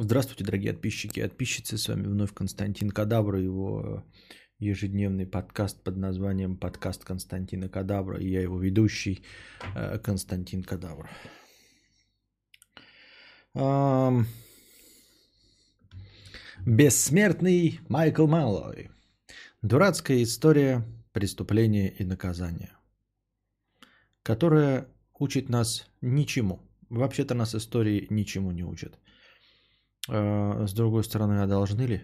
Здравствуйте, дорогие подписчики и подписчицы. С вами вновь Константин Кадавра, его ежедневный подкаст под названием «Подкаст Константина Кадавра». И я его ведущий э, Константин Кадавр. Бессмертный Майкл Маллой. Дурацкая история преступления и наказания, которая учит нас ничему. Вообще-то нас истории ничему не учат. А, с другой стороны, а должны ли?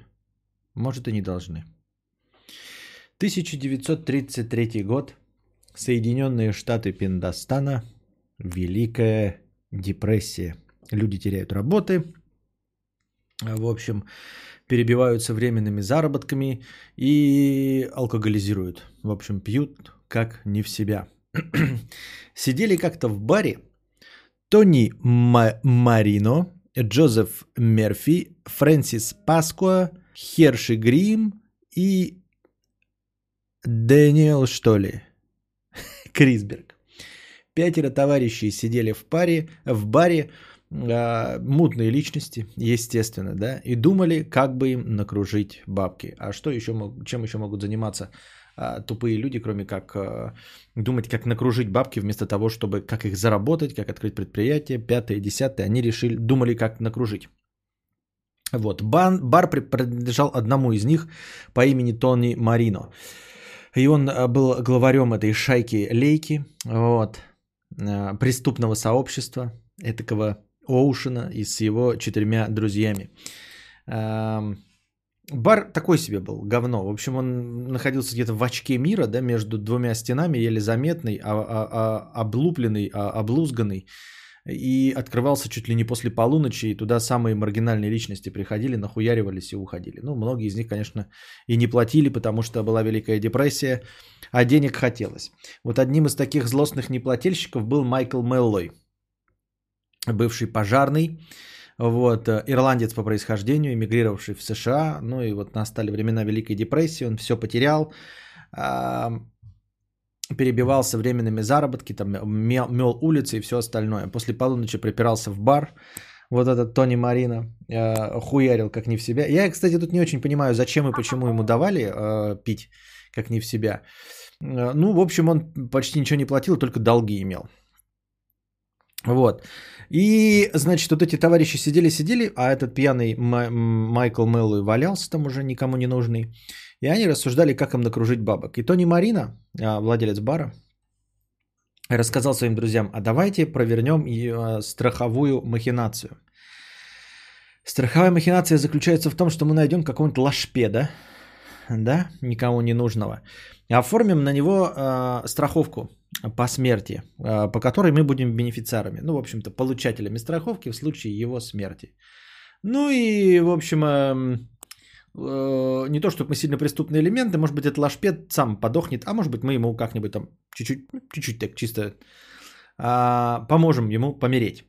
Может и не должны. 1933 год. Соединенные Штаты Пиндостана. Великая депрессия. Люди теряют работы. В общем, перебиваются временными заработками и алкоголизируют. В общем, пьют как не в себя. Сидели как-то в баре Тони Марино, Джозеф Мерфи, Фрэнсис Паскуа, Херши Грим и Дэниел, что ли? Крисберг. Пятеро товарищей сидели в паре, в баре, э, мутные личности, естественно, да, и думали, как бы им накружить бабки. А что еще, чем еще могут заниматься а, тупые люди, кроме как а, думать, как накружить бабки, вместо того, чтобы как их заработать, как открыть предприятие, пятое, десятое, они решили, думали, как накружить. Вот, бан, бар принадлежал одному из них по имени Тони Марино. И он а, был главарем этой шайки Лейки, вот, преступного сообщества, этакого Оушена и с его четырьмя друзьями. Бар такой себе был, говно. В общем, он находился где-то в очке мира, да, между двумя стенами, еле заметный, а, а, а, облупленный, а, облузганный. И открывался чуть ли не после полуночи, и туда самые маргинальные личности приходили, нахуяривались и уходили. Ну, многие из них, конечно, и не платили, потому что была Великая депрессия, а денег хотелось. Вот одним из таких злостных неплательщиков был Майкл Меллой, бывший пожарный, вот, э, ирландец по происхождению, эмигрировавший в США, ну и вот настали времена Великой депрессии, он все потерял, перебивался временными заработки, там мел, мел улицы и все остальное. После полуночи припирался в бар, вот этот Тони Марина э, хуярил как не в себя. Я, кстати, тут не очень понимаю, зачем и почему ему давали э, пить как не в себя. Э, ну, в общем, он почти ничего не платил, только долги имел. Вот. И, значит, вот эти товарищи сидели-сидели, а этот пьяный Майкл Мэллой валялся там уже никому не нужный. И они рассуждали, как им накружить бабок. И Тони Марина, а, владелец бара, рассказал своим друзьям, а давайте провернем а, страховую махинацию. Страховая махинация заключается в том, что мы найдем какого-нибудь лашпеда, да, никому не нужного, оформим на него э, страховку по смерти, э, по которой мы будем бенефициарами, ну, в общем-то, получателями страховки в случае его смерти. Ну и, в общем, э, э, не то, чтобы мы сильно преступные элементы, может быть, этот лашпед сам подохнет, а может быть, мы ему как-нибудь там чуть-чуть, ну, чуть-чуть так чисто э, поможем ему помереть.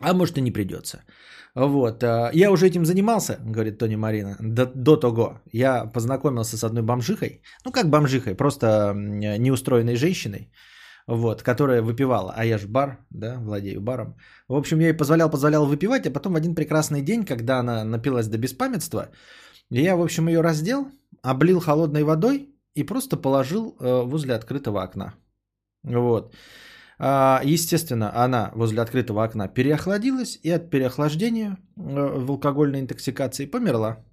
А может и не придется. Вот. Э, я уже этим занимался, говорит Тони Марина, до, до того. Я познакомился с одной бомжихой. Ну, как бомжихой, просто неустроенной женщиной, вот, которая выпивала. А я же бар, да, владею баром. В общем, я ей позволял, позволял выпивать, а потом в один прекрасный день, когда она напилась до беспамятства, я, в общем, ее раздел, облил холодной водой и просто положил э, возле открытого окна. Вот. А, естественно, она возле открытого окна переохладилась и от переохлаждения э, в алкогольной интоксикации померла.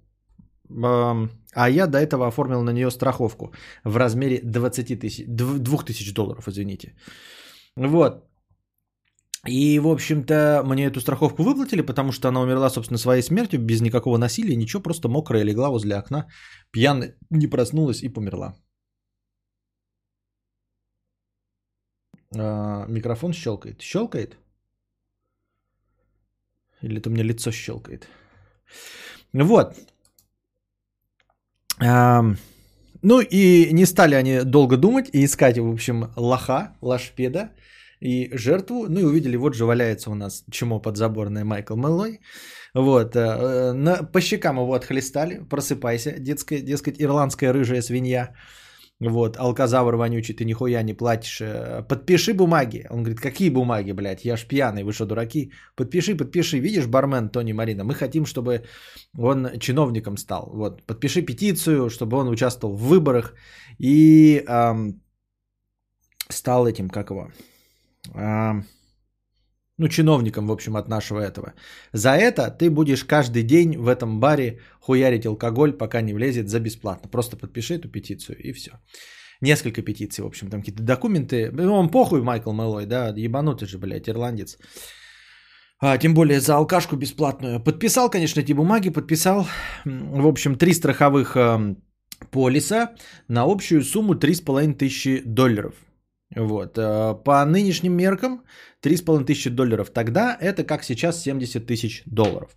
А я до этого оформил на нее страховку в размере 20 тысяч, 2 тысяч долларов, извините. Вот. И, в общем-то, мне эту страховку выплатили, потому что она умерла, собственно, своей смертью, без никакого насилия, ничего, просто мокрая легла возле окна, пьяная, не проснулась и померла. А, микрофон щелкает. Щелкает? Или это у меня лицо щелкает? Вот. Ну и не стали они долго думать и искать, в общем, лоха, лашпеда и жертву. Ну и увидели, вот же валяется у нас чему подзаборное Майкл Мэллой. Вот, э, на, по щекам его отхлестали, просыпайся, детская, дескать, ирландская рыжая свинья. Вот, алказавр вонючий, ты нихуя не платишь, э, подпиши бумаги. Он говорит, какие бумаги, блядь, я ж пьяный, вы что, дураки? Подпиши, подпиши, видишь, бармен Тони Марина, мы хотим, чтобы он чиновником стал, вот, подпиши петицию, чтобы он участвовал в выборах и эм, стал этим, как его, эм, ну, чиновником, в общем, от нашего этого. За это ты будешь каждый день в этом баре хуярить алкоголь, пока не влезет за бесплатно. Просто подпиши эту петицию и все. Несколько петиций, в общем, там какие-то документы. Ну, он похуй, Майкл Мэлой, да, ебанутый же, блядь, ирландец. А, тем более за алкашку бесплатную. Подписал, конечно, эти бумаги, подписал, в общем, три страховых э, полиса на общую сумму 3,5 тысячи долларов. Вот. Э, по нынешним меркам 3,5 тысячи долларов тогда, это как сейчас 70 тысяч долларов.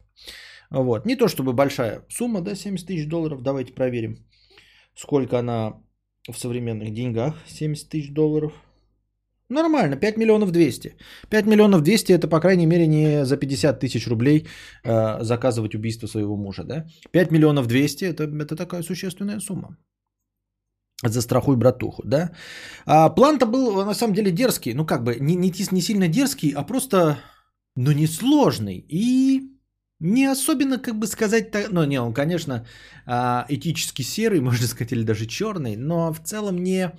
Вот. Не то чтобы большая сумма, да, 70 тысяч долларов. Давайте проверим, сколько она в современных деньгах. 70 тысяч долларов. Нормально, 5 миллионов 200. 5 миллионов 200 это, по крайней мере, не за 50 тысяч рублей э, заказывать убийство своего мужа. Да? 5 миллионов 200 это, это такая существенная сумма. Застрахуй братуху, да. А план-то был на самом деле дерзкий. Ну, как бы не, не, не сильно дерзкий, а просто, ну, несложный. И не особенно, как бы сказать, ну, не, он, конечно, а, этически серый, можно сказать, или даже черный, но в целом не,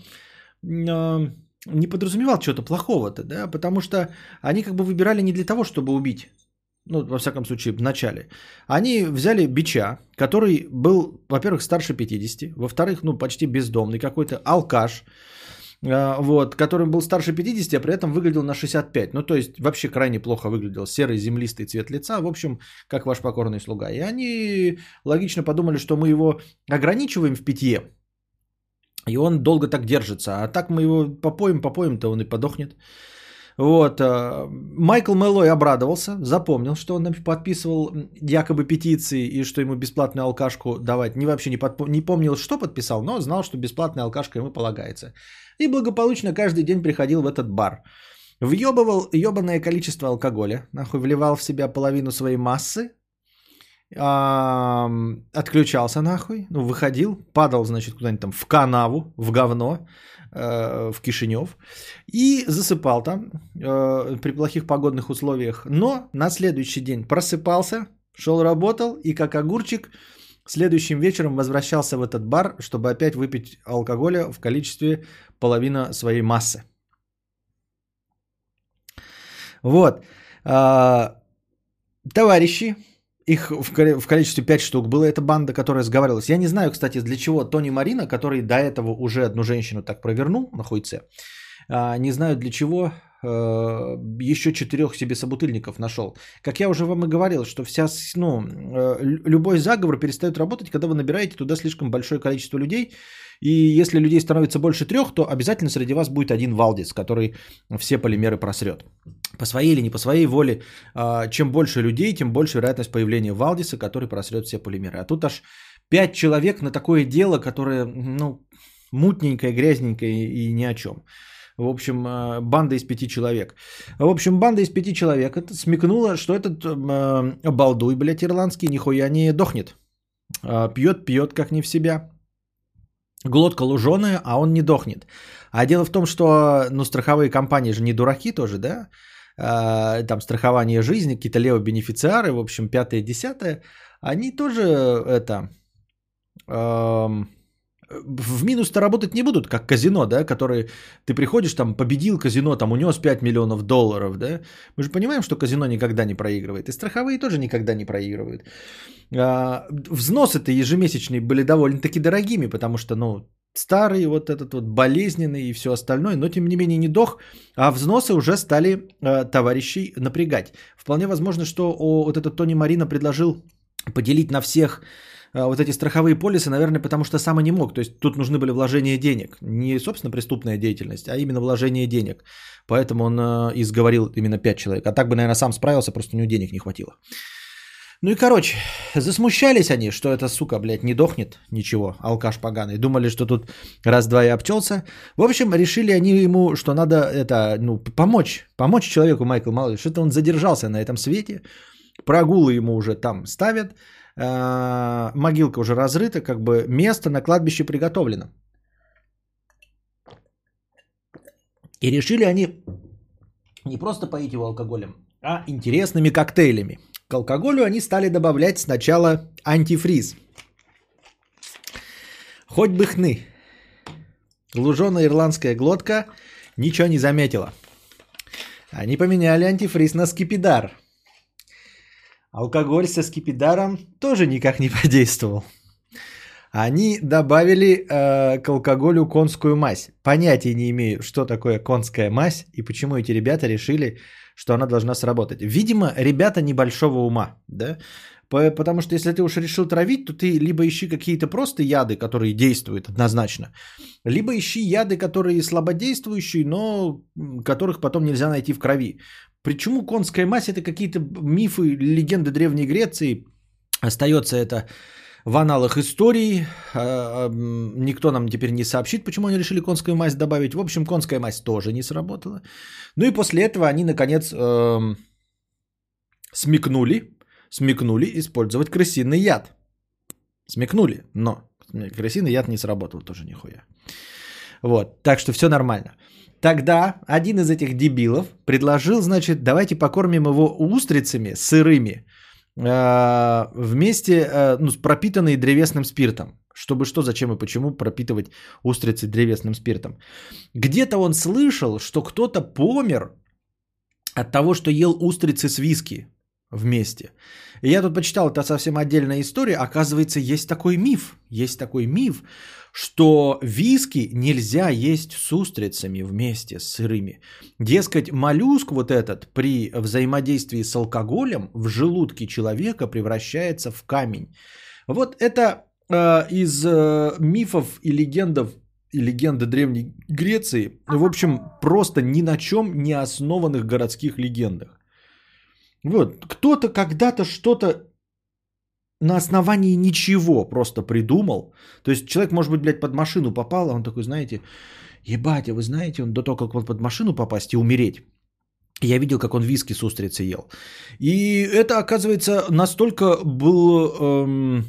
а, не подразумевал чего-то плохого-то, да, потому что они как бы выбирали не для того, чтобы убить ну, во всяком случае, в начале, они взяли бича, который был, во-первых, старше 50, во-вторых, ну, почти бездомный какой-то, алкаш, а, вот, который был старше 50, а при этом выглядел на 65. Ну, то есть, вообще крайне плохо выглядел. Серый землистый цвет лица, в общем, как ваш покорный слуга. И они логично подумали, что мы его ограничиваем в питье, и он долго так держится. А так мы его попоем, попоем-то он и подохнет. Вот. Э, Майкл Мэллой обрадовался, запомнил, что он подписывал якобы петиции и что ему бесплатную алкашку давать. Не вообще не, подп... не помнил, что подписал, но знал, что бесплатная алкашка ему полагается. И благополучно каждый день приходил в этот бар. Въебывал ебаное количество алкоголя, нахуй вливал в себя половину своей массы, отключался нахуй, ну, выходил, падал, значит, куда-нибудь там в канаву, в говно, в Кишинев, и засыпал там э, при плохих погодных условиях. Но на следующий день просыпался, шел работал, и как огурчик следующим вечером возвращался в этот бар, чтобы опять выпить алкоголя в количестве половина своей массы. Вот. А, товарищи, их в количестве 5 штук была эта банда, которая сговаривалась. Я не знаю, кстати, для чего Тони Марина, который до этого уже одну женщину так провернул на хуйце, а, не знаю для чего э, еще четырех себе собутыльников нашел. Как я уже вам и говорил, что вся, ну, э, любой заговор перестает работать, когда вы набираете туда слишком большое количество людей, и если людей становится больше трех, то обязательно среди вас будет один Валдис, который все полимеры просрет. По своей или не по своей воле, а, чем больше людей, тем больше вероятность появления Валдиса, который просрет все полимеры. А тут аж пять человек на такое дело, которое, ну, мутненькое, грязненькое и ни о чем. В общем, а, банда из пяти человек. В общем, банда из пяти человек это смекнула, что этот э, балдуй, блядь, ирландский, нихуя не дохнет. Пьет, пьет, как не в себя глотка луженая, а он не дохнет. А дело в том, что ну, страховые компании же не дураки тоже, да? А, там страхование жизни, какие-то лево-бенефициары, в общем, пятое, десятое, они тоже это... В минус-то работать не будут, как казино, да, которые ты приходишь, там, победил казино, там, унес 5 миллионов долларов, да. Мы же понимаем, что казино никогда не проигрывает, и страховые тоже никогда не проигрывают. А, взносы-то ежемесячные были довольно-таки дорогими, потому что, ну, старый, вот этот вот болезненный и все остальное, но тем не менее не дох, а взносы уже стали э, товарищей напрягать. Вполне возможно, что о, вот этот Тони Марина предложил поделить на всех а, вот эти страховые полисы, наверное, потому что сам и не мог. То есть тут нужны были вложения денег. Не, собственно, преступная деятельность, а именно вложение денег. Поэтому он э, изговорил именно 5 человек. А так бы, наверное, сам справился, просто у него денег не хватило. Ну и короче, засмущались они, что эта сука, блядь, не дохнет ничего, алкаш поганый. Думали, что тут раз-два и обчелся. В общем, решили они ему, что надо это, ну, помочь, помочь человеку Майкл Малый. Что-то он задержался на этом свете, прогулы ему уже там ставят, Э, могилка уже разрыта, как бы место на кладбище приготовлено. И решили они не просто поить его алкоголем, а интересными коктейлями. К алкоголю они стали добавлять сначала антифриз. Хоть бы хны. Луженая ирландская глотка ничего не заметила. Они поменяли антифриз на скипидар. Алкоголь со скипидаром тоже никак не подействовал. Они добавили э, к алкоголю конскую мазь. Понятия не имею, что такое конская мазь и почему эти ребята решили, что она должна сработать. Видимо, ребята небольшого ума, да? Потому что если ты уж решил травить, то ты либо ищи какие-то просто яды, которые действуют однозначно, либо ищи яды, которые слабодействующие, но которых потом нельзя найти в крови. Почему конская мазь это какие-то мифы, легенды Древней Греции? Остается это в аналах истории. А, никто нам теперь не сообщит, почему они решили конскую мазь добавить. В общем, конская мазь тоже не сработала. Ну и после этого они, наконец, эм, смекнули, смекнули использовать крысиный яд. Смекнули, но крысиный яд не сработал тоже нихуя. Вот, так что все нормально. Тогда один из этих дебилов предложил, значит, давайте покормим его устрицами сырыми, вместе, э, ну, пропитанные древесным спиртом. Чтобы что, зачем и почему пропитывать устрицы древесным спиртом. Где-то он слышал, что кто-то помер от того, что ел устрицы с виски вместе. И я тут почитал, это совсем отдельная история. Оказывается, есть такой миф, есть такой миф, что виски нельзя есть с устрицами вместе с сырыми. Дескать, моллюск вот этот при взаимодействии с алкоголем в желудке человека превращается в камень. Вот это э, из э, мифов и легендов и легенды Древней Греции, в общем, просто ни на чем не основанных городских легендах. Вот, кто-то когда-то что-то на основании ничего просто придумал. То есть человек, может быть, блядь, под машину попал, а он такой, знаете, ебать, а вы знаете, он до того, как он под машину попасть и умереть, я видел, как он виски с устрицей ел. И это, оказывается, настолько был, эм,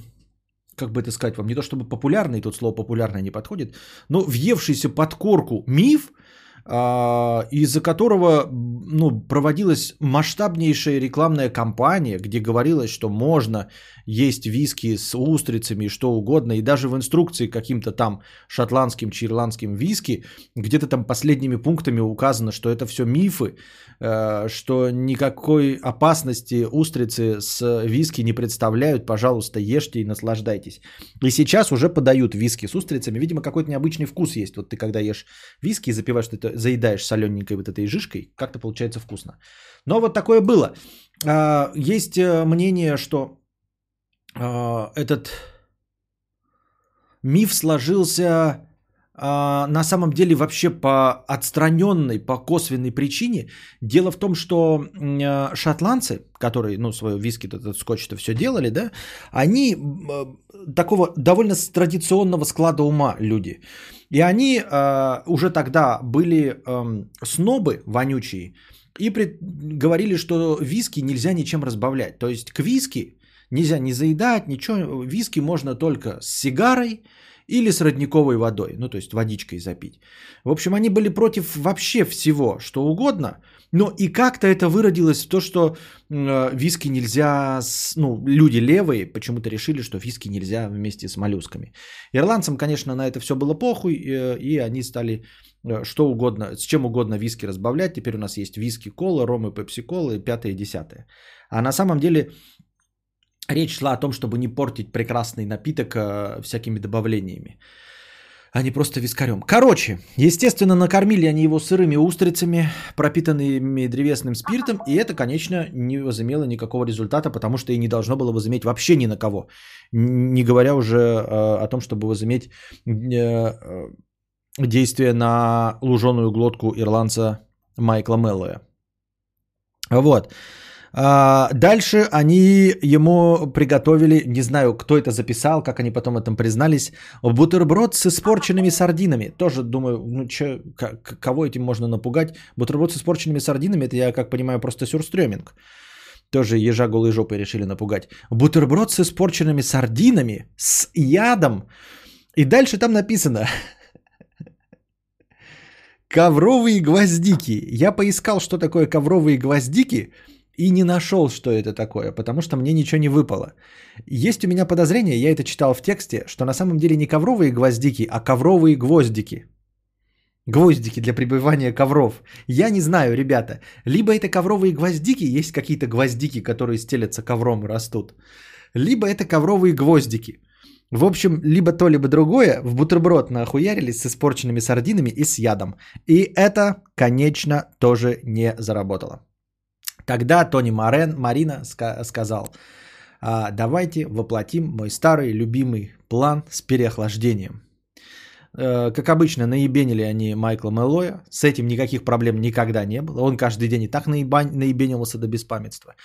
как бы это сказать вам, не то чтобы популярный, тут слово популярное не подходит, но въевшийся под корку миф – из-за которого ну, проводилась масштабнейшая рекламная кампания, где говорилось, что можно есть виски с устрицами и что угодно, и даже в инструкции каким-то там шотландским, чирландским виски, где-то там последними пунктами указано, что это все мифы, э, что никакой опасности устрицы с виски не представляют, пожалуйста, ешьте и наслаждайтесь. И сейчас уже подают виски с устрицами, видимо, какой-то необычный вкус есть. Вот ты когда ешь виски и запиваешь, это заедаешь солененькой вот этой жишкой, как-то получается вкусно. Но вот такое было. А, есть э, мнение, что а, этот миф сложился на самом деле вообще по отстраненной, по косвенной причине. Дело в том, что шотландцы, которые, ну, свой виски, этот скотч-то все делали, да, они такого довольно традиционного склада ума люди. И они э, уже тогда были э, снобы вонючие и говорили, что виски нельзя ничем разбавлять. То есть к виски нельзя не заедать, ничего. Виски можно только с сигарой или с родниковой водой, ну то есть водичкой запить. В общем, они были против вообще всего, что угодно, но и как-то это выродилось в то, что э, виски нельзя, с, ну люди левые почему-то решили, что виски нельзя вместе с моллюсками. Ирландцам, конечно, на это все было похуй, э, и они стали э, что угодно, с чем угодно виски разбавлять. Теперь у нас есть виски, кола, ром и пепси-кола, и пятое и десятое. А на самом деле речь шла о том, чтобы не портить прекрасный напиток э, всякими добавлениями, а не просто вискарем. Короче, естественно, накормили они его сырыми устрицами, пропитанными древесным спиртом, и это, конечно, не возымело никакого результата, потому что и не должно было возыметь вообще ни на кого. Не говоря уже э, о том, чтобы возыметь э, действие на луженую глотку ирландца Майкла Меллоя. Вот. А, дальше они ему приготовили, не знаю, кто это записал, как они потом этом признались, бутерброд с испорченными сардинами. Тоже думаю, ну че, кого этим можно напугать? Бутерброд с испорченными сардинами, это я как понимаю просто сюрстрёминг. Тоже ежа голой жопой решили напугать. Бутерброд с испорченными сардинами, с ядом. И дальше там написано, Ковровые гвоздики. Я поискал, что такое ковровые гвоздики, и не нашел, что это такое, потому что мне ничего не выпало. Есть у меня подозрение, я это читал в тексте, что на самом деле не ковровые гвоздики, а ковровые гвоздики. Гвоздики для прибывания ковров. Я не знаю, ребята. Либо это ковровые гвоздики, есть какие-то гвоздики, которые стелятся ковром и растут. Либо это ковровые гвоздики. В общем, либо то, либо другое в бутерброд нахуярились с испорченными сардинами и с ядом. И это, конечно, тоже не заработало. Тогда Тони Марен, Марина ска- сказал, а, давайте воплотим мой старый любимый план с переохлаждением. Э, как обычно, наебенили они Майкла Мэллоя. С этим никаких проблем никогда не было. Он каждый день и так наебань, наебенился до беспамятства.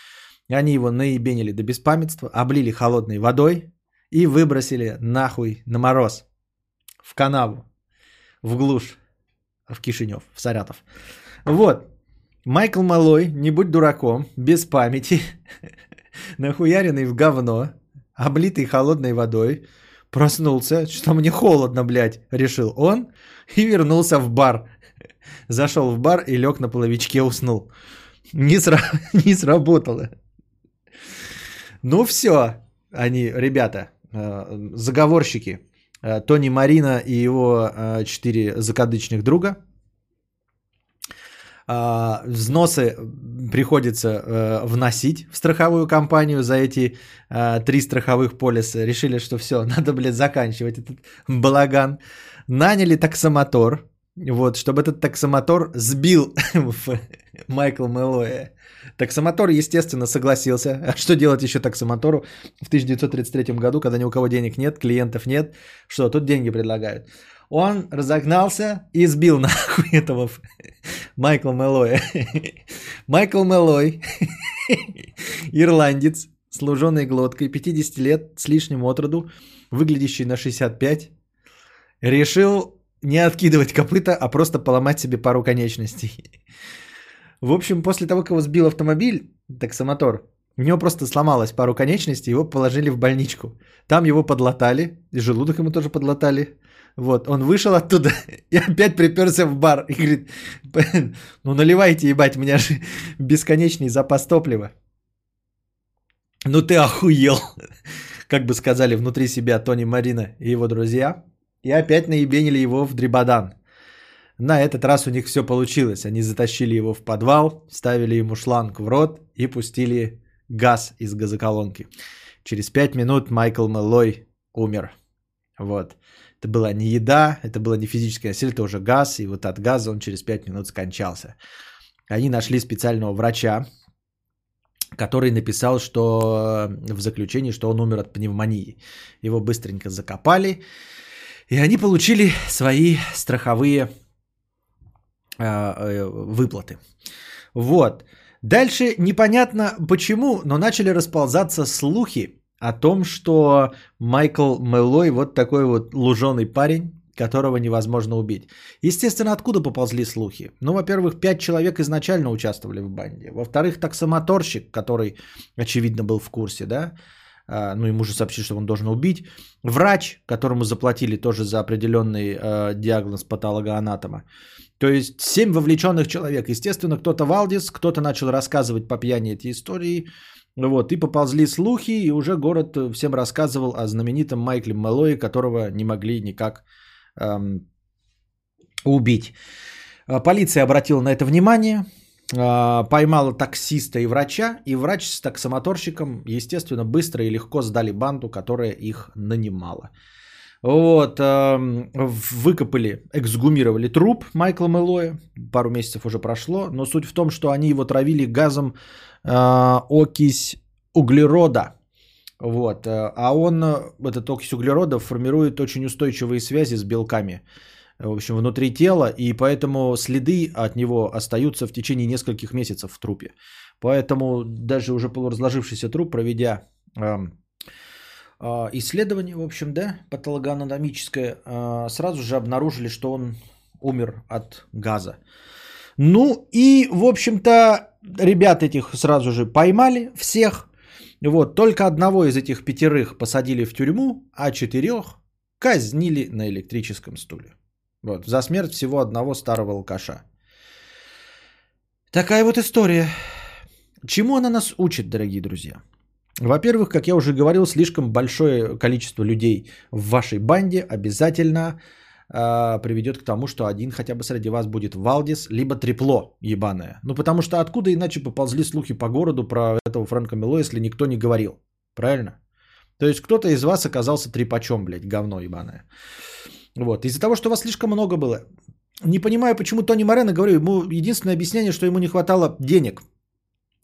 Они его наебенили до беспамятства, облили холодной водой и выбросили нахуй на мороз. В канаву. В глушь. В Кишинев, в Саратов. Вот. Майкл Малой, не будь дураком, без памяти, нахуяренный в говно, облитый холодной водой, проснулся, что мне холодно, блядь, решил он, и вернулся в бар. Зашел в бар и лег на половичке, уснул. Не, сра- не сработало. Ну все, они, ребята, э, заговорщики, э, Тони Марина и его э, четыре закадычных друга – а, взносы приходится э, вносить в страховую компанию за эти э, три страховых полиса. Решили, что все, надо, блядь, заканчивать этот балаган. Наняли таксомотор, вот, чтобы этот таксомотор сбил Майкл Мэллоя. Таксомотор, естественно, согласился. А что делать еще таксомотору в 1933 году, когда ни у кого денег нет, клиентов нет? Что, тут деньги предлагают. Он разогнался и сбил нахуй этого Майкла Мэллоя. Майкл Мэллой, ирландец, с луженой глоткой, 50 лет, с лишним от роду, выглядящий на 65, решил не откидывать копыта, а просто поломать себе пару конечностей. В общем, после того, как его сбил автомобиль, таксомотор, у него просто сломалось пару конечностей, его положили в больничку. Там его подлатали, и желудок ему тоже подлатали. Вот, он вышел оттуда и опять приперся в бар и говорит, ну наливайте, ебать, у меня же бесконечный запас топлива. Ну ты охуел, как бы сказали внутри себя Тони Марина и его друзья. И опять наебенили его в Дрибадан. На этот раз у них все получилось. Они затащили его в подвал, ставили ему шланг в рот и пустили газ из газоколонки. Через пять минут Майкл Мэллой умер. Вот. Это была не еда, это было не физическое насилие, это уже газ, и вот от газа он через 5 минут скончался. Они нашли специального врача, который написал, что в заключении, что он умер от пневмонии. Его быстренько закопали, и они получили свои страховые э, э, выплаты. Вот. Дальше непонятно почему, но начали расползаться слухи, о том, что Майкл Мэллой вот такой вот луженый парень, которого невозможно убить. Естественно, откуда поползли слухи? Ну, во-первых, пять человек изначально участвовали в банде. Во-вторых, таксомоторщик, который, очевидно, был в курсе, да, а, ну, ему же сообщили, что он должен убить. Врач, которому заплатили тоже за определенный э, диагноз патологоанатома. То есть семь вовлеченных человек. Естественно, кто-то Валдис, кто-то начал рассказывать по пьяни эти истории. Вот, и поползли слухи, и уже город всем рассказывал о знаменитом Майкле Мэллое, которого не могли никак эм, убить. А, полиция обратила на это внимание, э, поймала таксиста и врача, и врач с таксомоторщиком, естественно, быстро и легко сдали банду, которая их нанимала. Вот, э, выкопали, эксгумировали труп Майкла Мэллоя, пару месяцев уже прошло, но суть в том, что они его травили газом э, окись углерода. Вот. Э, а он, э, этот окись углерода, формирует очень устойчивые связи с белками в общем, внутри тела, и поэтому следы от него остаются в течение нескольких месяцев в трупе. Поэтому даже уже полуразложившийся труп, проведя э, э, исследование, в общем, да, патологоанатомическое, э, сразу же обнаружили, что он умер от газа. Ну и, в общем-то, ребят этих сразу же поймали всех. Вот, только одного из этих пятерых посадили в тюрьму, а четырех казнили на электрическом стуле. Вот, за смерть всего одного старого алкаша. Такая вот история. Чему она нас учит, дорогие друзья? Во-первых, как я уже говорил, слишком большое количество людей в вашей банде обязательно э, приведет к тому, что один хотя бы среди вас будет Валдис, либо трепло ебаное. Ну, потому что откуда иначе поползли слухи по городу про этого Фрэнка Мило, если никто не говорил? Правильно? То есть кто-то из вас оказался трепачом, блядь, говно ебаное. Вот. Из-за того, что вас слишком много было. Не понимаю, почему Тони Морено, говорю, ему единственное объяснение, что ему не хватало денег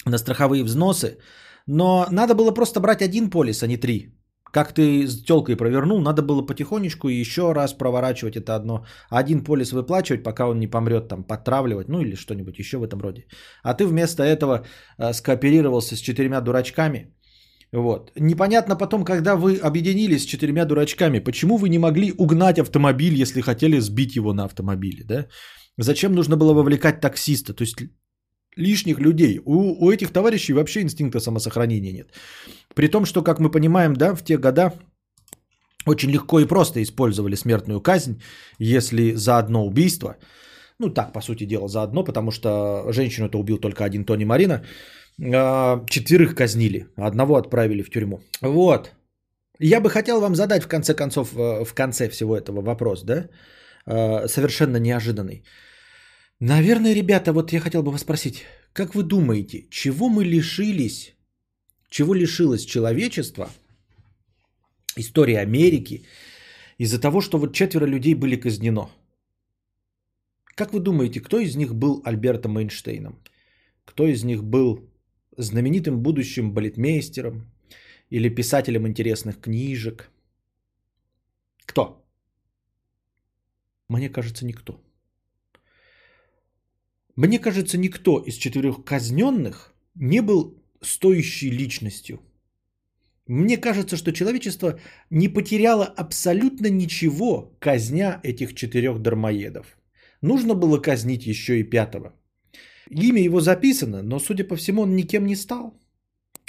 на страховые взносы. Но надо было просто брать один полис, а не три. Как ты с телкой провернул, надо было потихонечку еще раз проворачивать это одно. Один полис выплачивать, пока он не помрет, там, подтравливать, ну или что-нибудь еще в этом роде. А ты вместо этого э, скооперировался с четырьмя дурачками. Вот. Непонятно потом, когда вы объединились с четырьмя дурачками, почему вы не могли угнать автомобиль, если хотели сбить его на автомобиле, да? Зачем нужно было вовлекать таксиста? То есть лишних людей. У, у этих товарищей вообще инстинкта самосохранения нет. При том, что, как мы понимаем, да, в те года очень легко и просто использовали смертную казнь, если за одно убийство, ну так, по сути дела, за одно, потому что женщину-то убил только один Тони Марина, а, четверых казнили, одного отправили в тюрьму. Вот. Я бы хотел вам задать в конце концов, э, в конце всего этого вопрос, да, э, совершенно неожиданный. Наверное, ребята, вот я хотел бы вас спросить, как вы думаете, чего мы лишились, чего лишилось человечество, история Америки, из-за того, что вот четверо людей были казнено? Как вы думаете, кто из них был Альбертом Эйнштейном? Кто из них был знаменитым будущим балетмейстером или писателем интересных книжек? Кто? Мне кажется, никто. Мне кажется, никто из четырех казненных не был стоящей личностью. Мне кажется, что человечество не потеряло абсолютно ничего, казня этих четырех дармоедов. Нужно было казнить еще и пятого. Имя его записано, но, судя по всему, он никем не стал.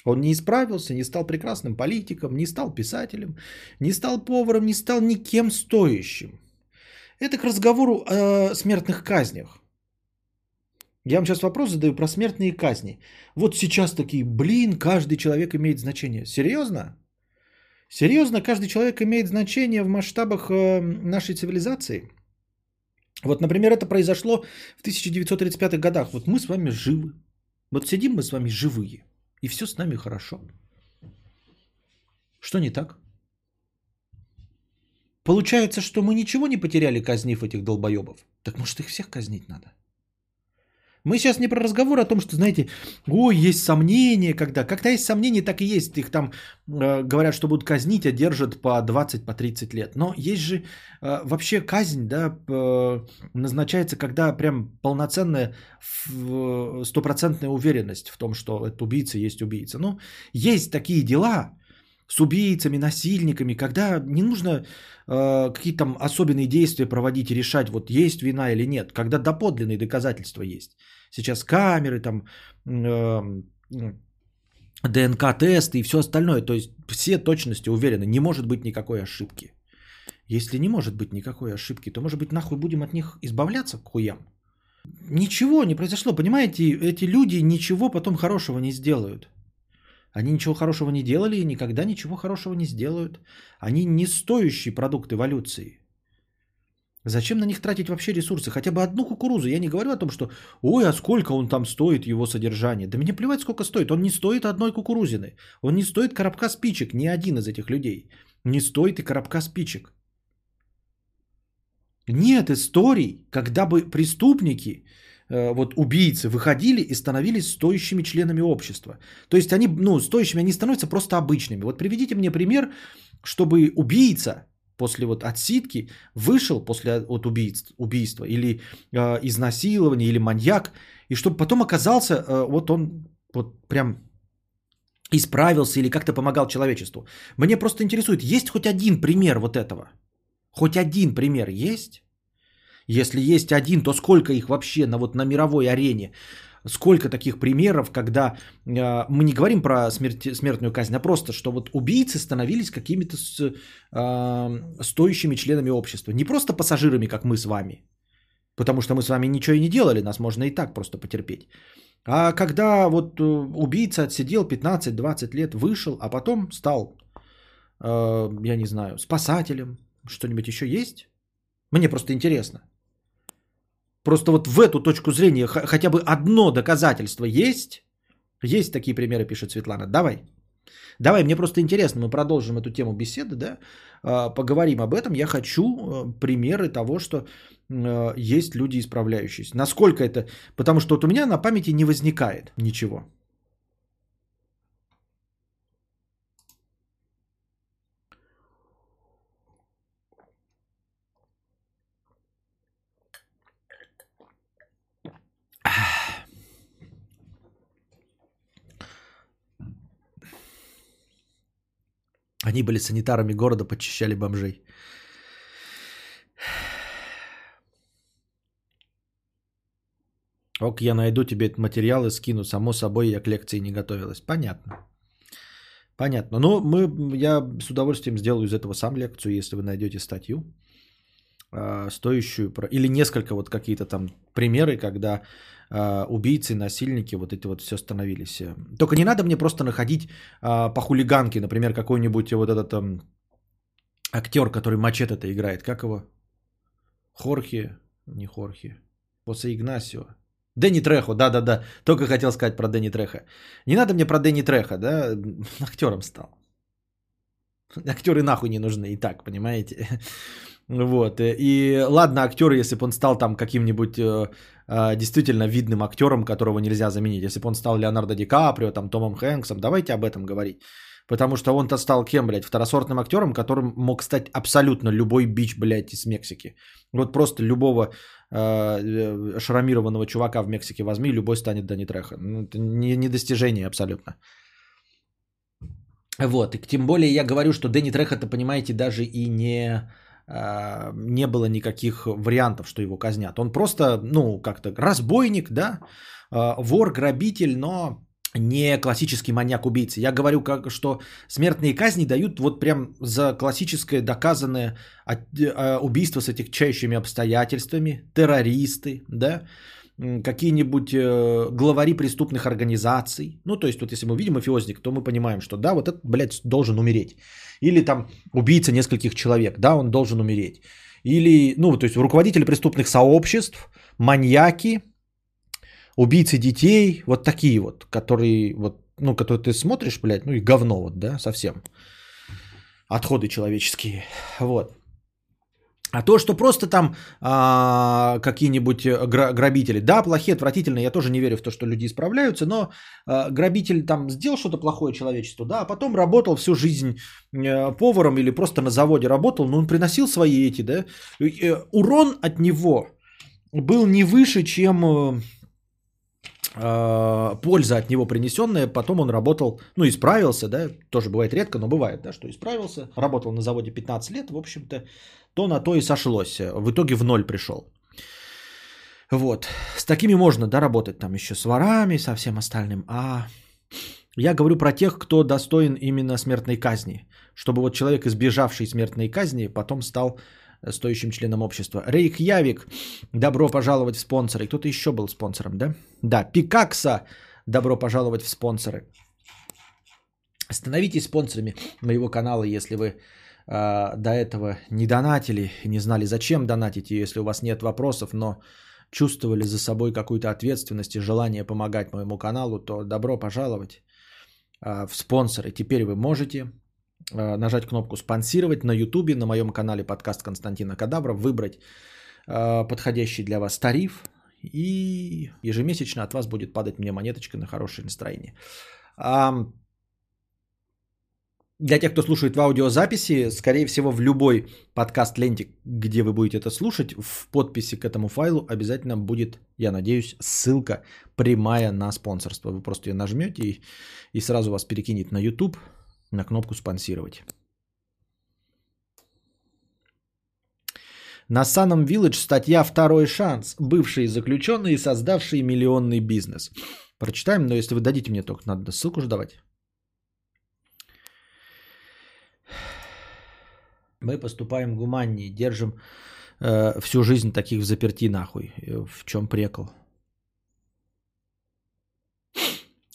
Он не исправился, не стал прекрасным политиком, не стал писателем, не стал поваром, не стал никем стоящим. Это к разговору о смертных казнях. Я вам сейчас вопрос задаю про смертные казни. Вот сейчас такие, блин, каждый человек имеет значение. Серьезно? Серьезно, каждый человек имеет значение в масштабах э, нашей цивилизации? Вот, например, это произошло в 1935 годах. Вот мы с вами живы. Вот сидим мы с вами живые. И все с нами хорошо. Что не так? Получается, что мы ничего не потеряли, казнив этих долбоебов. Так может их всех казнить надо? Мы сейчас не про разговор о том, что, знаете, ой, есть сомнения, когда. Когда есть сомнения, так и есть. Их там э, говорят, что будут казнить, а держат по 20, по 30 лет. Но есть же э, вообще казнь, да, э, назначается, когда прям полноценная стопроцентная уверенность в том, что этот убийца есть убийца. Ну, есть такие дела, с убийцами, насильниками, когда не нужно э, какие-то там особенные действия проводить и решать, вот есть вина или нет, когда доподлинные доказательства есть. Сейчас камеры, там э, ДНК-тесты и все остальное. То есть все точности уверены, не может быть никакой ошибки. Если не может быть никакой ошибки, то может быть нахуй будем от них избавляться к хуям. Ничего не произошло, понимаете, эти люди ничего потом хорошего не сделают. Они ничего хорошего не делали и никогда ничего хорошего не сделают. Они не стоящий продукт эволюции. Зачем на них тратить вообще ресурсы? Хотя бы одну кукурузу. Я не говорю о том, что ой, а сколько он там стоит, его содержание. Да мне плевать, сколько стоит. Он не стоит одной кукурузины. Он не стоит коробка спичек. Ни один из этих людей. Не стоит и коробка спичек. Нет историй, когда бы преступники, вот убийцы, выходили и становились стоящими членами общества. То есть они, ну, стоящими, они становятся просто обычными. Вот приведите мне пример, чтобы убийца после вот отсидки вышел после от убийств, убийства или э, изнасилования или маньяк, и чтобы потом оказался, э, вот он вот прям исправился или как-то помогал человечеству. Мне просто интересует, есть хоть один пример вот этого? Хоть один пример есть? Если есть один, то сколько их вообще на, вот, на мировой арене? сколько таких примеров, когда э, мы не говорим про смерть, смертную казнь, а просто, что вот убийцы становились какими-то с, э, стоящими членами общества. Не просто пассажирами, как мы с вами, потому что мы с вами ничего и не делали, нас можно и так просто потерпеть. А когда вот э, убийца отсидел 15-20 лет, вышел, а потом стал, э, я не знаю, спасателем, что-нибудь еще есть? Мне просто интересно. Просто вот в эту точку зрения хотя бы одно доказательство есть? Есть такие примеры, пишет Светлана. Давай. Давай, мне просто интересно, мы продолжим эту тему беседы, да, а, поговорим об этом. Я хочу э, примеры того, что э, есть люди исправляющиеся. Насколько это, потому что вот у меня на памяти не возникает ничего. Они были санитарами города, подчищали бомжей. Ок, я найду тебе этот материал и скину. Само собой, я к лекции не готовилась. Понятно. Понятно. Ну, мы, я с удовольствием сделаю из этого сам лекцию, если вы найдете статью, э, стоящую, или несколько вот какие-то там примеры, когда убийцы, насильники, вот эти вот все становились. Только не надо мне просто находить э, по хулиганке, например, какой-нибудь вот этот э, актер, который мачете-то играет. Как его? Хорхе? Не Хорхе. После Игнасио. Дэнни Трехо, да-да-да. Только хотел сказать про Дэнни Треха. Не надо мне про Дэнни Треха, да? Актером стал. Актеры нахуй не нужны и так, понимаете? Вот. И ладно, актер, если бы он стал там каким-нибудь э, э, действительно видным актером, которого нельзя заменить. Если бы он стал Леонардо Ди Каприо, там, Томом Хэнксом, давайте об этом говорить. Потому что он-то стал кем, блядь? Второсортным актером, которым мог стать абсолютно любой бич, блядь, из Мексики. Вот просто любого э, э шрамированного чувака в Мексике возьми, любой станет Дани Треха. Ну, это не, не достижение абсолютно. Вот, и тем более я говорю, что Дэнни Треха-то, понимаете, даже и не, э, не было никаких вариантов, что его казнят. Он просто, ну, как-то разбойник, да, э, вор, грабитель, но не классический маньяк-убийца. Я говорю, как, что смертные казни дают вот прям за классическое доказанное э, убийство с отягчающими обстоятельствами, террористы, да, какие-нибудь э, главари преступных организаций. Ну, то есть, вот если мы видим мафиозник, то мы понимаем, что да, вот этот, блядь, должен умереть. Или там убийца нескольких человек, да, он должен умереть. Или, ну, то есть, руководители преступных сообществ, маньяки, убийцы детей, вот такие вот, которые вот, ну, которые ты смотришь, блядь, ну и говно вот, да, совсем. Отходы человеческие, вот. А то, что просто там а, какие-нибудь гра- грабители, да, плохие, отвратительные, я тоже не верю в то, что люди исправляются, но а, грабитель там сделал что-то плохое человечеству, да, а потом работал всю жизнь а, поваром или просто на заводе работал, но он приносил свои эти, да, э, урон от него был не выше, чем э, польза от него принесенная, потом он работал, ну, исправился, да, тоже бывает редко, но бывает, да, что исправился, работал на заводе 15 лет, в общем-то, то на то и сошлось, в итоге в ноль пришел. Вот, с такими можно, да, работать там еще с ворами, со всем остальным, а я говорю про тех, кто достоин именно смертной казни, чтобы вот человек, избежавший смертной казни, потом стал стоящим членом общества. Рейк Явик, добро пожаловать в спонсоры. Кто-то еще был спонсором, да? Да, Пикакса, добро пожаловать в спонсоры. Становитесь спонсорами моего канала, если вы э, до этого не донатили, не знали, зачем донатите, если у вас нет вопросов, но чувствовали за собой какую-то ответственность и желание помогать моему каналу, то добро пожаловать э, в спонсоры. Теперь вы можете нажать кнопку «Спонсировать» на YouTube, на моем канале подкаст Константина Кадавра, выбрать э, подходящий для вас тариф, и ежемесячно от вас будет падать мне монеточка на хорошее настроение. Для тех, кто слушает в аудиозаписи, скорее всего, в любой подкаст ленте, где вы будете это слушать, в подписи к этому файлу обязательно будет, я надеюсь, ссылка прямая на спонсорство. Вы просто ее нажмете и, и сразу вас перекинет на YouTube на кнопку «Спонсировать». На Саном Village статья «Второй шанс. Бывшие заключенные, создавшие миллионный бизнес». Прочитаем, но если вы дадите мне только, надо ссылку же давать. Мы поступаем гуманнее, держим э, всю жизнь таких в заперти нахуй. Э, в чем прекол?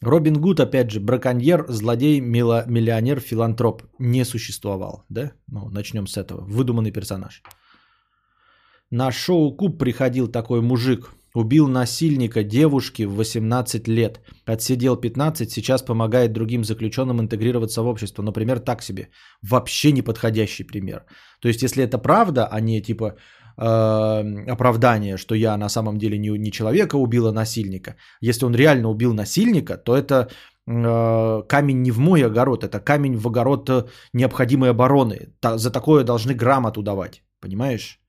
Робин Гуд, опять же, браконьер, злодей, миллионер, филантроп. Не существовал, да? Ну, начнем с этого. Выдуманный персонаж. На шоу Куб приходил такой мужик. Убил насильника девушки в 18 лет. Отсидел 15, сейчас помогает другим заключенным интегрироваться в общество. Например, так себе. Вообще неподходящий пример. То есть, если это правда, а не типа оправдание, что я на самом деле не, не человека убил, а насильника. Если он реально убил насильника, то это э, камень не в мой огород, это камень в огород э, необходимой обороны. Та, за такое должны грамоту давать. Понимаешь?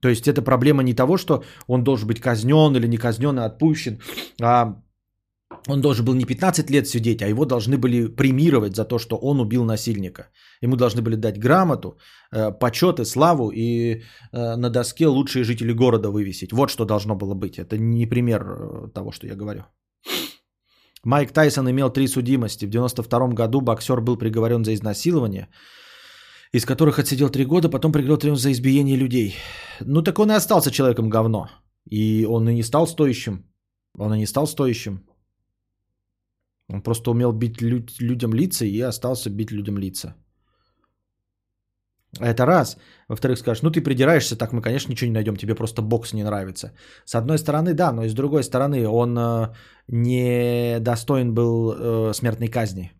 То есть это проблема не того, что он должен быть казнен или не казнен и отпущен, а он должен был не 15 лет сидеть, а его должны были премировать за то, что он убил насильника. Ему должны были дать грамоту, э, почет и славу и э, на доске лучшие жители города вывесить. Вот что должно было быть. Это не пример э, того, что я говорю. Майк Тайсон имел три судимости. В 92 году боксер был приговорен за изнасилование – из которых отсидел три года, потом приговорен за избиение людей. Ну так он и остался человеком говно. И он и не стал стоящим. Он и не стал стоящим. Он просто умел бить лю- людям лица и остался бить людям лица. Это раз. Во-вторых, скажешь, ну ты придираешься, так мы, конечно, ничего не найдем, тебе просто бокс не нравится. С одной стороны, да, но и с другой стороны, он э, не достоин был э, смертной казни.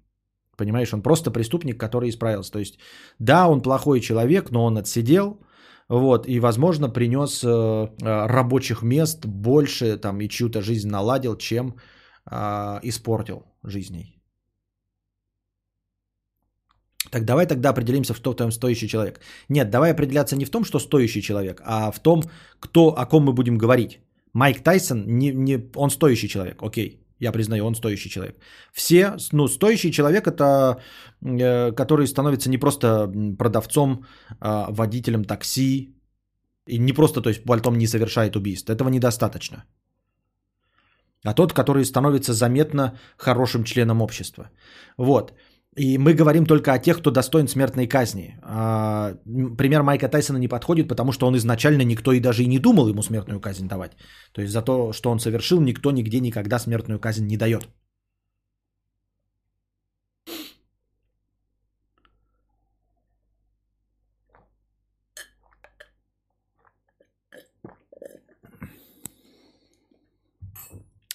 Понимаешь, он просто преступник, который исправился. То есть, да, он плохой человек, но он отсидел, вот, и, возможно, принес э, э, рабочих мест больше, там, и чью-то жизнь наладил, чем э, испортил жизней. Так давай тогда определимся, что там стоящий человек. Нет, давай определяться не в том, что стоящий человек, а в том, кто, о ком мы будем говорить. Майк Тайсон, не, не, он стоящий человек, окей. Я признаю, он стоящий человек. Все, ну, стоящий человек это, э, который становится не просто продавцом, а водителем такси, и не просто, то есть, потом не совершает убийств. Этого недостаточно. А тот, который становится заметно хорошим членом общества. Вот. И мы говорим только о тех, кто достоин смертной казни. А, пример Майка Тайсона не подходит, потому что он изначально никто и даже и не думал ему смертную казнь давать. То есть за то, что он совершил, никто нигде никогда смертную казнь не дает.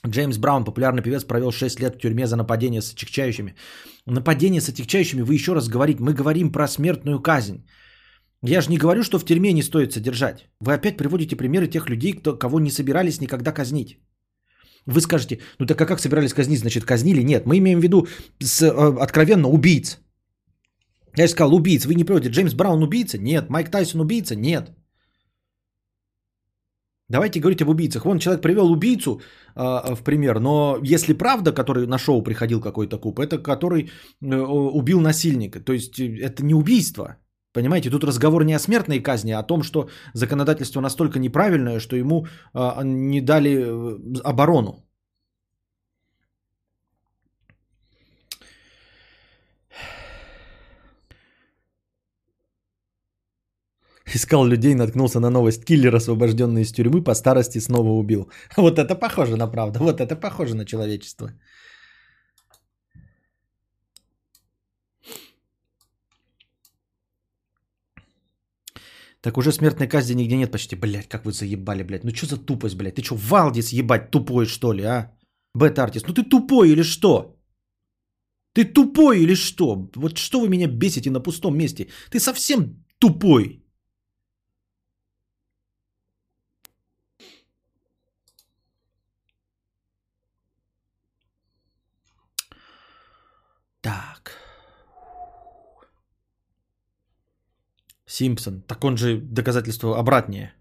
Джеймс Браун, популярный певец, провел 6 лет в тюрьме за нападение с отягчающими. Нападение с отягчающими, вы еще раз говорите, мы говорим про смертную казнь. Я же не говорю, что в тюрьме не стоит содержать. Вы опять приводите примеры тех людей, кто, кого не собирались никогда казнить. Вы скажете, ну так а как собирались казнить, значит казнили? Нет, мы имеем в виду с, э, откровенно убийц. Я же сказал убийц, вы не приводите. Джеймс Браун убийца? Нет. Майк Тайсон убийца? Нет. Давайте говорить об убийцах. Вон человек привел убийцу э, в пример, но если правда, который на шоу приходил какой-то куб, это который э, убил насильника. То есть э, это не убийство. Понимаете, тут разговор не о смертной казни, а о том, что законодательство настолько неправильное, что ему э, не дали э, оборону. Искал людей, наткнулся на новость. Киллер, освобожденный из тюрьмы, по старости снова убил. Вот это похоже на правду. Вот это похоже на человечество. Так уже смертной казни нигде нет почти. Блять, как вы заебали, блядь. Ну что за тупость, блядь? Ты что, Валдис ебать тупой, что ли, а? Бета-артист. Ну ты тупой или что? Ты тупой или что? Вот что вы меня бесите на пустом месте? Ты совсем тупой. Так. Симпсон. Так он же доказательство обратнее.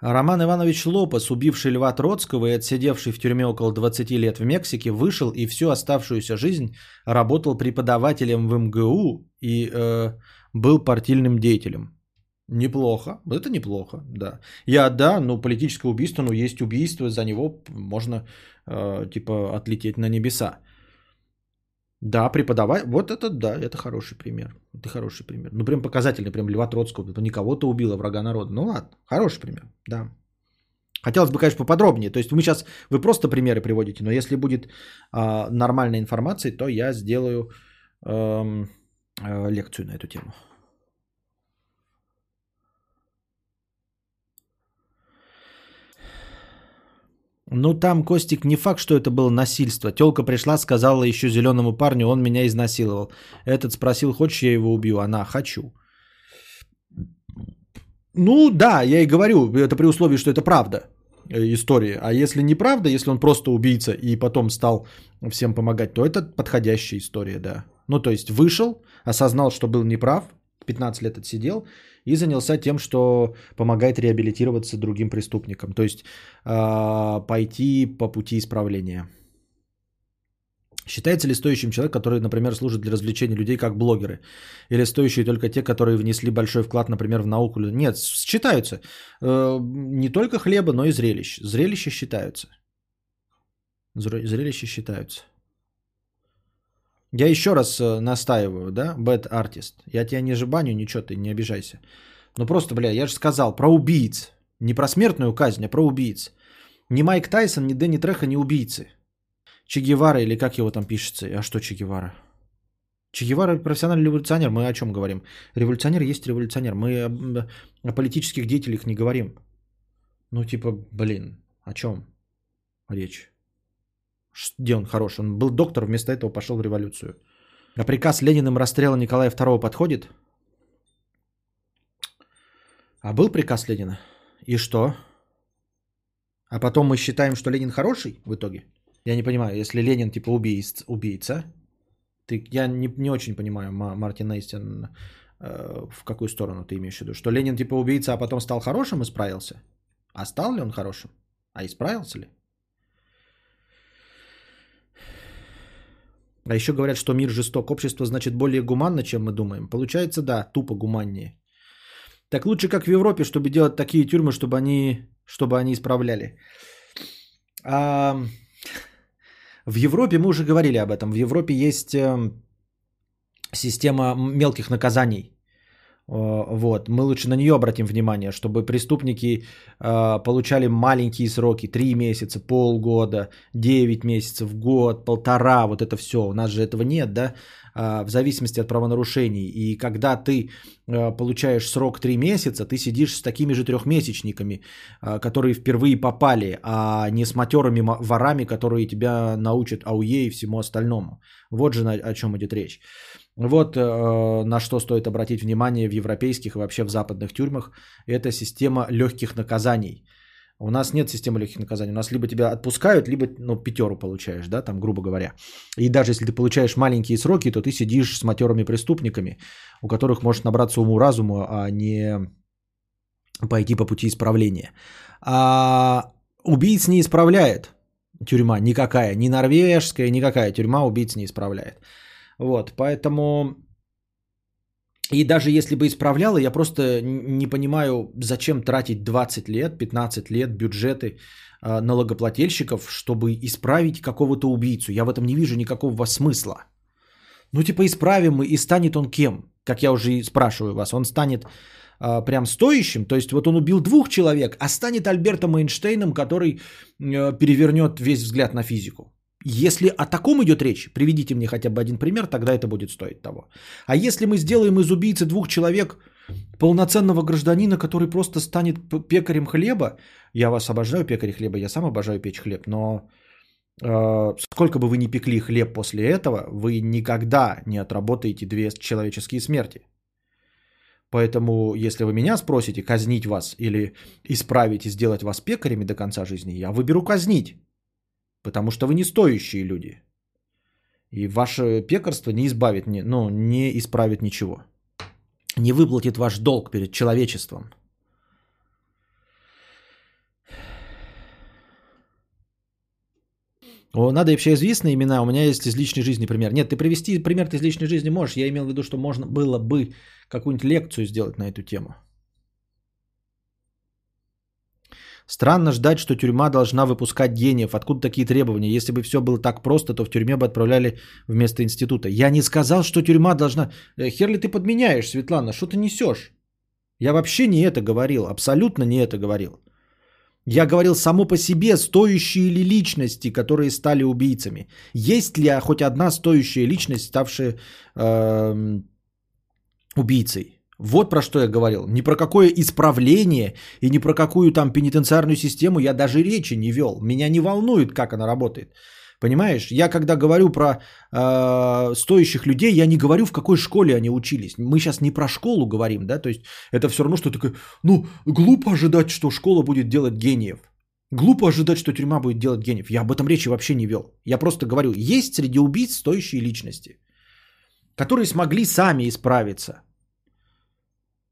Роман Иванович Лопес, убивший Льва Троцкого и отсидевший в тюрьме около 20 лет в Мексике, вышел и всю оставшуюся жизнь работал преподавателем в МГУ и э, был партийным деятелем. Неплохо. Это неплохо, да. Я, да, ну, политическое убийство, ну, есть убийство, за него можно, э, типа, отлететь на небеса. Да, преподавать, вот это, да, это хороший пример. Это хороший пример. Ну, прям показательный, прям Льва Троцкого, не кого-то убила, врага народа. Ну, ладно, хороший пример, да. Хотелось бы, конечно, поподробнее. То есть мы сейчас, вы просто примеры приводите, но если будет э, нормальная информация, то я сделаю э, э, лекцию на эту тему. Ну там, Костик, не факт, что это было насильство. Телка пришла, сказала еще зеленому парню, он меня изнасиловал. Этот спросил, хочешь я его убью? Она, хочу. Ну да, я и говорю, это при условии, что это правда э, история. А если неправда, если он просто убийца и потом стал всем помогать, то это подходящая история, да. Ну то есть вышел, осознал, что был неправ, 15 лет отсидел и занялся тем, что помогает реабилитироваться другим преступникам. То есть э, пойти по пути исправления. Считается ли стоящим человек, который, например, служит для развлечения людей как блогеры? Или стоящие только те, которые внесли большой вклад, например, в науку? Нет, считаются. Э, не только хлеба, но и зрелищ. Зрелища считаются. Зрелища считаются. Я еще раз э, настаиваю, да, bad artist. Я тебя не жебаню, ничего, ты не обижайся. Ну просто, бля, я же сказал про убийц. Не про смертную казнь, а про убийц. Ни Майк Тайсон, ни Дэнни Треха не убийцы. Че Гевара или как его там пишется? А что Че Гевара? Че Гевара профессиональный революционер. Мы о чем говорим? Революционер есть революционер. Мы о, о политических деятелях не говорим. Ну типа, блин, о чем речь? Где он хорош? Он был доктор, вместо этого пошел в революцию. А приказ Лениным расстрела Николая II подходит? А был приказ Ленина? И что? А потом мы считаем, что Ленин хороший в итоге? Я не понимаю, если Ленин типа убийц, убийца, ты, я не, не очень понимаю, Мартин Эйстин, э, в какую сторону ты имеешь в виду? Что Ленин типа убийца, а потом стал хорошим и справился? А стал ли он хорошим? А исправился ли? А еще говорят, что мир жесток, общество значит более гуманно, чем мы думаем. Получается, да, тупо гуманнее. Так лучше, как в Европе, чтобы делать такие тюрьмы, чтобы они, чтобы они исправляли. А, в Европе, мы уже говорили об этом, в Европе есть эм, система мелких наказаний. Вот. Мы лучше на нее обратим внимание, чтобы преступники э, получали маленькие сроки, 3 месяца, полгода, 9 месяцев, год, полтора, вот это все. У нас же этого нет, да, э, в зависимости от правонарушений. И когда ты э, получаешь срок 3 месяца, ты сидишь с такими же трехмесячниками, э, которые впервые попали, а не с матерыми ворами, которые тебя научат АУЕ и всему остальному. Вот же о чем идет речь. Вот э, на что стоит обратить внимание в европейских и вообще в западных тюрьмах. Это система легких наказаний. У нас нет системы легких наказаний. У нас либо тебя отпускают, либо ну, пятеру получаешь, да, там, грубо говоря. И даже если ты получаешь маленькие сроки, то ты сидишь с матерыми преступниками, у которых может набраться уму разуму, а не пойти по пути исправления. А убийц не исправляет тюрьма никакая, ни норвежская, никакая тюрьма убийц не исправляет. Вот, поэтому... И даже если бы исправляла, я просто не понимаю, зачем тратить 20 лет, 15 лет бюджеты а, налогоплательщиков, чтобы исправить какого-то убийцу. Я в этом не вижу никакого смысла. Ну, типа, исправим мы, и станет он кем? Как я уже и спрашиваю вас, он станет а, прям стоящим, то есть вот он убил двух человек, а станет Альбертом Эйнштейном, который а, перевернет весь взгляд на физику. Если о таком идет речь, приведите мне хотя бы один пример, тогда это будет стоить того. А если мы сделаем из убийцы двух человек полноценного гражданина, который просто станет пекарем хлеба, я вас обожаю пекарь хлеба, я сам обожаю печь хлеб, но э, сколько бы вы ни пекли хлеб после этого, вы никогда не отработаете две человеческие смерти. Поэтому, если вы меня спросите, казнить вас или исправить и сделать вас пекарями до конца жизни, я выберу казнить. Потому что вы не стоящие люди. И ваше пекарство не избавит, ну, не исправит ничего. Не выплатит ваш долг перед человечеством. О, надо вообще известные имена. У меня есть из личной жизни пример. Нет, ты привести пример из личной жизни можешь. Я имел в виду, что можно было бы какую-нибудь лекцию сделать на эту тему. Странно ждать, что тюрьма должна выпускать гениев. Откуда такие требования? Если бы все было так просто, то в тюрьме бы отправляли вместо института. Я не сказал, что тюрьма должна... Э, хер ли ты подменяешь, Светлана? Что ты несешь? Я вообще не это говорил. Абсолютно не это говорил. Я говорил само по себе, стоящие ли личности, которые стали убийцами. Есть ли хоть одна стоящая личность, ставшая э, убийцей? Вот про что я говорил. Ни про какое исправление и ни про какую там пенитенциарную систему я даже речи не вел. Меня не волнует, как она работает. Понимаешь, я когда говорю про э, стоящих людей, я не говорю, в какой школе они учились. Мы сейчас не про школу говорим, да, то есть это все равно, что такое, ну, глупо ожидать, что школа будет делать гениев. Глупо ожидать, что тюрьма будет делать гениев. Я об этом речи вообще не вел. Я просто говорю, есть среди убийц стоящие личности, которые смогли сами исправиться.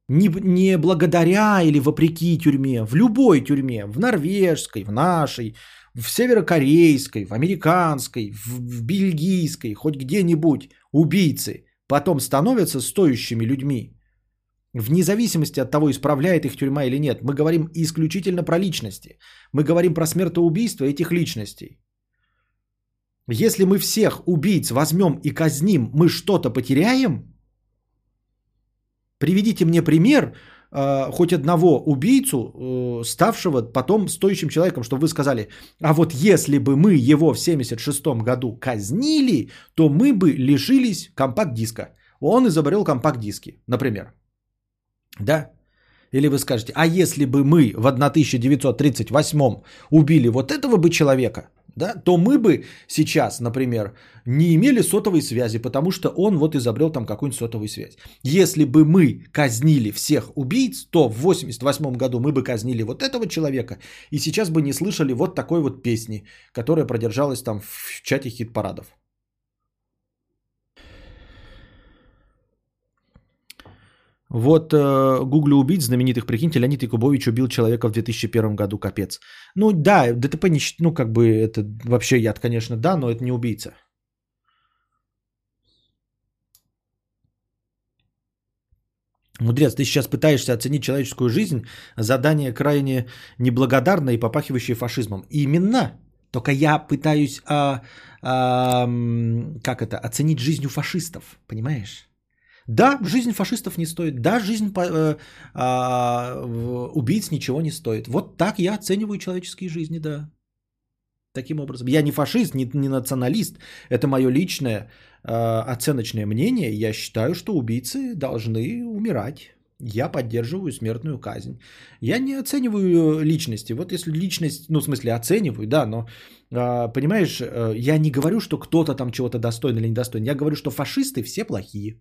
Не, не благодаря или вопреки тюрьме, в любой тюрьме, в норвежской, в нашей, в северокорейской, в американской, в, в бельгийской, хоть где-нибудь убийцы потом становятся стоящими людьми. Вне зависимости от того, исправляет их тюрьма или нет. Мы говорим исключительно про личности. Мы говорим про смертоубийство этих личностей. Если мы всех убийц возьмем и казним, мы что-то потеряем – Приведите мне пример э, хоть одного убийцу, э, ставшего потом стоящим человеком, чтобы вы сказали, а вот если бы мы его в 76 году казнили, то мы бы лишились компакт-диска. Он изобрел компакт-диски, например. Да? Или вы скажете, а если бы мы в 1938 убили вот этого бы человека, да, то мы бы сейчас, например, не имели сотовой связи, потому что он вот изобрел там какую-нибудь сотовую связь. Если бы мы казнили всех убийц, то в 88 году мы бы казнили вот этого человека, и сейчас бы не слышали вот такой вот песни, которая продержалась там в чате хит-парадов. Вот э, гуглю убийц знаменитых, прикиньте, Леонид Якубович убил человека в 2001 году, капец. Ну да, ДТП, не, ну как бы это вообще яд, конечно, да, но это не убийца. Мудрец, ты сейчас пытаешься оценить человеческую жизнь, задание крайне неблагодарное и попахивающее фашизмом. Именно. Только я пытаюсь, а, а, как это, оценить жизнь у фашистов, понимаешь? Да, жизнь фашистов не стоит. Да, жизнь э, э, убийц ничего не стоит. Вот так я оцениваю человеческие жизни, да. Таким образом. Я не фашист, не, не националист. Это мое личное э, оценочное мнение. Я считаю, что убийцы должны умирать. Я поддерживаю смертную казнь. Я не оцениваю личности. Вот если личность, ну в смысле оцениваю, да, но э, понимаешь, э, я не говорю, что кто-то там чего-то достоин или недостоин. Я говорю, что фашисты все плохие.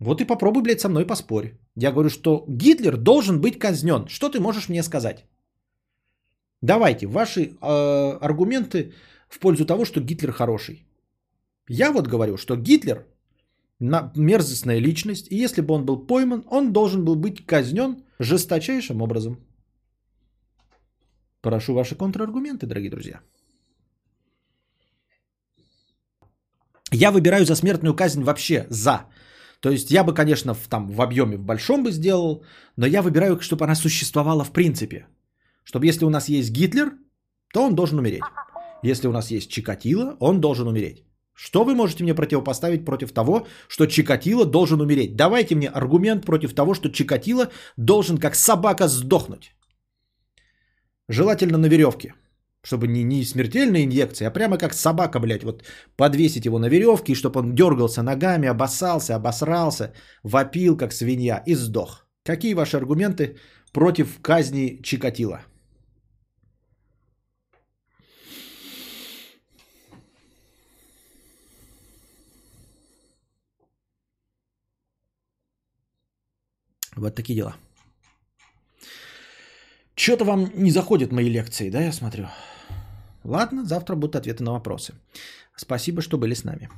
Вот и попробуй, блядь, со мной поспорь. Я говорю, что Гитлер должен быть казнен. Что ты можешь мне сказать? Давайте, ваши э, аргументы в пользу того, что Гитлер хороший. Я вот говорю, что Гитлер мерзостная личность, и если бы он был пойман, он должен был быть казнен жесточайшим образом. Прошу ваши контраргументы, дорогие друзья. Я выбираю за смертную казнь вообще за. То есть я бы, конечно, в, там в объеме в большом бы сделал, но я выбираю, чтобы она существовала в принципе. Чтобы если у нас есть Гитлер, то он должен умереть. Если у нас есть Чикатило, он должен умереть. Что вы можете мне противопоставить против того, что Чикатило должен умереть? Давайте мне аргумент против того, что Чикатило должен как собака сдохнуть. Желательно на веревке. Чтобы не, не смертельная инъекция, а прямо как собака, блядь, вот подвесить его на веревке, чтобы он дергался ногами, обоссался, обосрался, вопил, как свинья, и сдох. Какие ваши аргументы против казни Чикатила? Вот такие дела. Что-то вам не заходят мои лекции, да, я смотрю? Ладно, завтра будут ответы на вопросы. Спасибо, что были с нами.